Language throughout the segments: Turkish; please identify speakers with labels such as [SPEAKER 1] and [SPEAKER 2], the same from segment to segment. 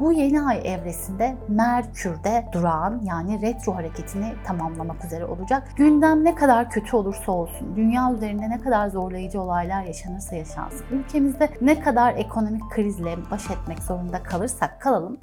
[SPEAKER 1] Bu yeni ay evresinde Merkür'de durağan yani retro hareketini tamamlamak üzere olacak. Gündem ne kadar kötü olursa olsun, dünya üzerinde ne kadar zorlayıcı olaylar yaşanırsa yaşansın, ülkemizde ne kadar ekonomik krizle baş etmek zorunda kalırsak kalalım,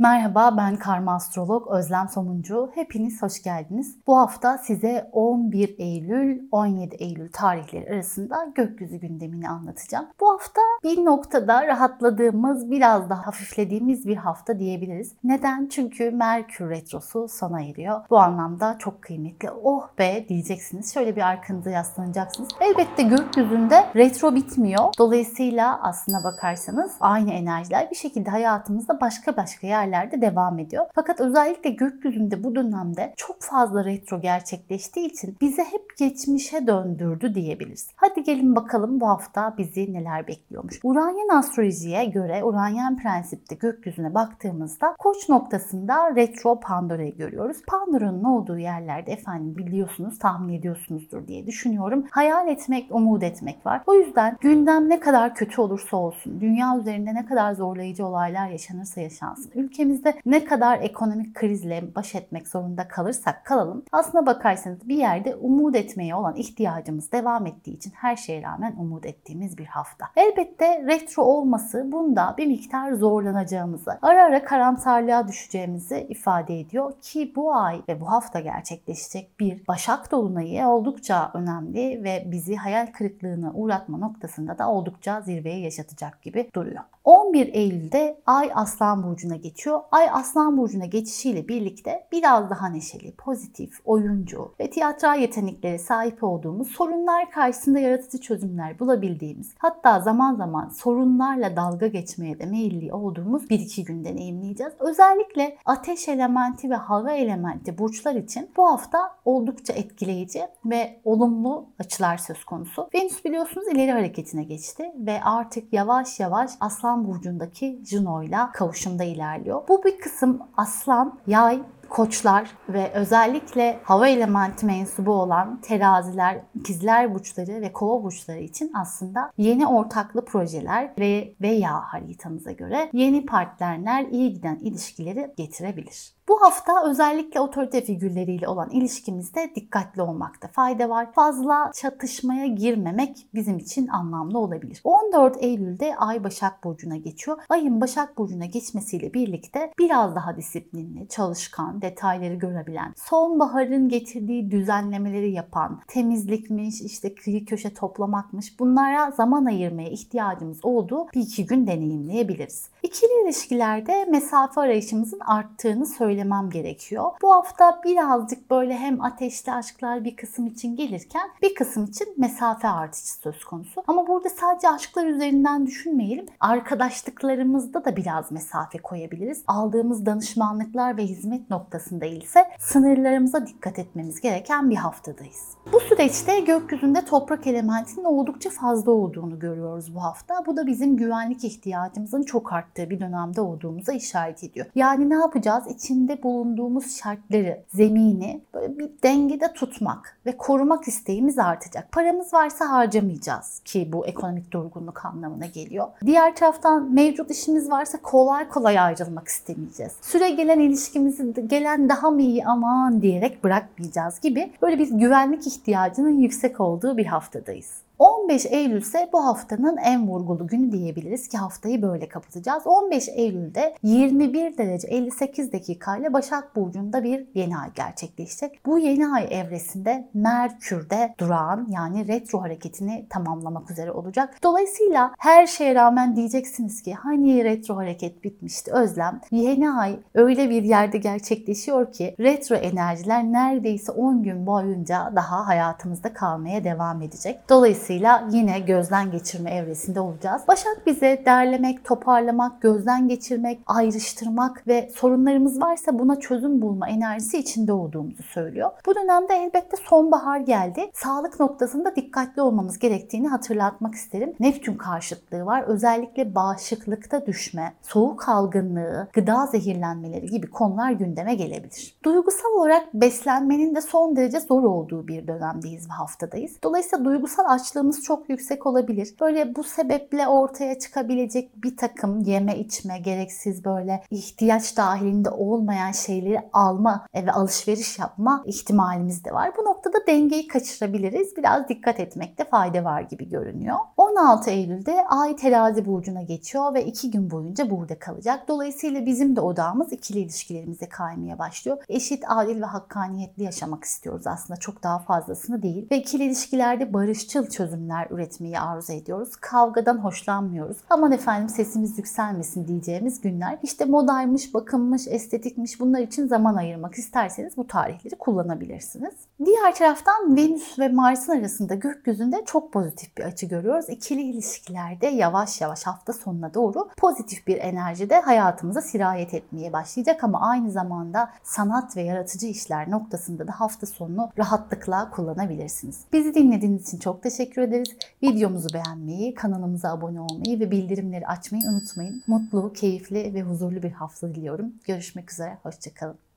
[SPEAKER 1] Merhaba ben karma astrolog Özlem Somuncu. Hepiniz hoş geldiniz. Bu hafta size 11 Eylül 17 Eylül tarihleri arasında gökyüzü gündemini anlatacağım. Bu hafta bir noktada rahatladığımız, biraz da hafiflediğimiz bir hafta diyebiliriz. Neden? Çünkü Merkür retrosu sona eriyor. Bu anlamda çok kıymetli. Oh be diyeceksiniz. Şöyle bir arkanıza yaslanacaksınız. Elbette gökyüzünde retro bitmiyor. Dolayısıyla aslına bakarsanız aynı enerjiler bir şekilde hayatımızda başka başka yerlerde yerlerde devam ediyor. Fakat özellikle gökyüzünde bu dönemde çok fazla retro gerçekleştiği için bize hep geçmişe döndürdü diyebiliriz. Hadi gelin bakalım bu hafta bizi neler bekliyormuş. Uranyen astrolojiye göre Uranyen prensipte gökyüzüne baktığımızda koç noktasında retro Pandora'yı görüyoruz. Pandora'nın olduğu yerlerde efendim biliyorsunuz tahmin ediyorsunuzdur diye düşünüyorum. Hayal etmek, umut etmek var. O yüzden gündem ne kadar kötü olursa olsun, dünya üzerinde ne kadar zorlayıcı olaylar yaşanırsa yaşansın, ülke ülkemizde ne kadar ekonomik krizle baş etmek zorunda kalırsak kalalım aslına bakarsanız bir yerde umut etmeye olan ihtiyacımız devam ettiği için her şeye rağmen umut ettiğimiz bir hafta. Elbette retro olması bunda bir miktar zorlanacağımızı, ara ara karamsarlığa düşeceğimizi ifade ediyor ki bu ay ve bu hafta gerçekleşecek bir Başak Dolunayı oldukça önemli ve bizi hayal kırıklığına uğratma noktasında da oldukça zirveye yaşatacak gibi duruyor. 11 Eylül'de Ay Aslan Burcu'na geçiyor. Ay Aslan Burcu'na geçişiyle birlikte biraz daha neşeli, pozitif, oyuncu ve tiyatral yetenekleri sahip olduğumuz, sorunlar karşısında yaratıcı çözümler bulabildiğimiz, hatta zaman zaman sorunlarla dalga geçmeye de meyilli olduğumuz bir iki gün deneyimleyeceğiz. Özellikle ateş elementi ve hava elementi burçlar için bu hafta oldukça etkileyici ve olumlu açılar söz konusu. Venüs biliyorsunuz ileri hareketine geçti ve artık yavaş yavaş Aslan Burcu'ndaki Juno ile kavuşumda ilerliyor. Bu bir kısım Aslan, Yay, koçlar ve özellikle hava elementi mensubu olan teraziler, ikizler burçları ve kova burçları için aslında yeni ortaklı projeler ve veya haritanıza göre yeni partnerler iyi giden ilişkileri getirebilir. Bu hafta özellikle otorite figürleriyle olan ilişkimizde dikkatli olmakta fayda var. Fazla çatışmaya girmemek bizim için anlamlı olabilir. 14 Eylül'de Ay Başak Burcu'na geçiyor. Ayın Başak Burcu'na geçmesiyle birlikte biraz daha disiplinli, çalışkan, detayları görebilen, sonbaharın getirdiği düzenlemeleri yapan, temizlikmiş, işte kıyı köşe toplamakmış bunlara zaman ayırmaya ihtiyacımız olduğu bir iki gün deneyimleyebiliriz. İkili ilişkilerde mesafe arayışımızın arttığını söyleyebiliriz söylemem gerekiyor. Bu hafta birazcık böyle hem ateşli aşklar bir kısım için gelirken bir kısım için mesafe artışı söz konusu. Ama burada sadece aşklar üzerinden düşünmeyelim. Arkadaşlıklarımızda da biraz mesafe koyabiliriz. Aldığımız danışmanlıklar ve hizmet noktasında ise sınırlarımıza dikkat etmemiz gereken bir haftadayız. Bu süreçte gökyüzünde toprak elementinin oldukça fazla olduğunu görüyoruz bu hafta. Bu da bizim güvenlik ihtiyacımızın çok arttığı bir dönemde olduğumuza işaret ediyor. Yani ne yapacağız? İçinde içinde bulunduğumuz şartları, zemini böyle bir dengede tutmak ve korumak isteğimiz artacak. Paramız varsa harcamayacağız ki bu ekonomik durgunluk anlamına geliyor. Diğer taraftan mevcut işimiz varsa kolay kolay ayrılmak istemeyeceğiz. Süre gelen ilişkimizi gelen daha mı iyi aman diyerek bırakmayacağız gibi böyle bir güvenlik ihtiyacının yüksek olduğu bir haftadayız. 15 Eylül ise bu haftanın en vurgulu günü diyebiliriz ki haftayı böyle kapatacağız. 15 Eylül'de 21 derece 58 dakika Başak Burcu'nda bir yeni ay gerçekleşecek. Bu yeni ay evresinde Merkür'de durağan yani retro hareketini tamamlamak üzere olacak. Dolayısıyla her şeye rağmen diyeceksiniz ki hani retro hareket bitmişti Özlem. Yeni ay öyle bir yerde gerçekleşiyor ki retro enerjiler neredeyse 10 gün boyunca daha hayatımızda kalmaya devam edecek. Dolayısıyla Dolayısıyla yine gözden geçirme evresinde olacağız. Başak bize derlemek, toparlamak, gözden geçirmek, ayrıştırmak ve sorunlarımız varsa buna çözüm bulma enerjisi içinde olduğumuzu söylüyor. Bu dönemde elbette sonbahar geldi. Sağlık noktasında dikkatli olmamız gerektiğini hatırlatmak isterim. Neptün karşıtlığı var. Özellikle bağışıklıkta düşme, soğuk algınlığı, gıda zehirlenmeleri gibi konular gündeme gelebilir. Duygusal olarak beslenmenin de son derece zor olduğu bir dönemdeyiz ve haftadayız. Dolayısıyla duygusal açlık açlığımız çok yüksek olabilir. Böyle bu sebeple ortaya çıkabilecek bir takım yeme içme, gereksiz böyle ihtiyaç dahilinde olmayan şeyleri alma ve alışveriş yapma ihtimalimiz de var. Bu noktada dengeyi kaçırabiliriz. Biraz dikkat etmekte fayda var gibi görünüyor. 16 Eylül'de Ay terazi burcuna geçiyor ve 2 gün boyunca burada kalacak. Dolayısıyla bizim de odağımız ikili ilişkilerimize kaymaya başlıyor. Eşit, adil ve hakkaniyetli yaşamak istiyoruz aslında. Çok daha fazlasını değil. Ve ikili ilişkilerde barışçıl çözümler üretmeyi arzu ediyoruz. Kavgadan hoşlanmıyoruz. Aman efendim sesimiz yükselmesin diyeceğimiz günler. İşte modaymış, bakımmış, estetikmiş bunlar için zaman ayırmak isterseniz bu tarihleri kullanabilirsiniz. Diğer taraftan Venüs ve Mars'ın arasında gökyüzünde çok pozitif bir açı görüyoruz. İkili ilişkilerde yavaş yavaş hafta sonuna doğru pozitif bir enerji de hayatımıza sirayet etmeye başlayacak ama aynı zamanda sanat ve yaratıcı işler noktasında da hafta sonunu rahatlıkla kullanabilirsiniz. Bizi dinlediğiniz için çok teşekkür ederiz. Videomuzu beğenmeyi, kanalımıza abone olmayı ve bildirimleri açmayı unutmayın. Mutlu, keyifli ve huzurlu bir hafta diliyorum. Görüşmek üzere, hoşçakalın.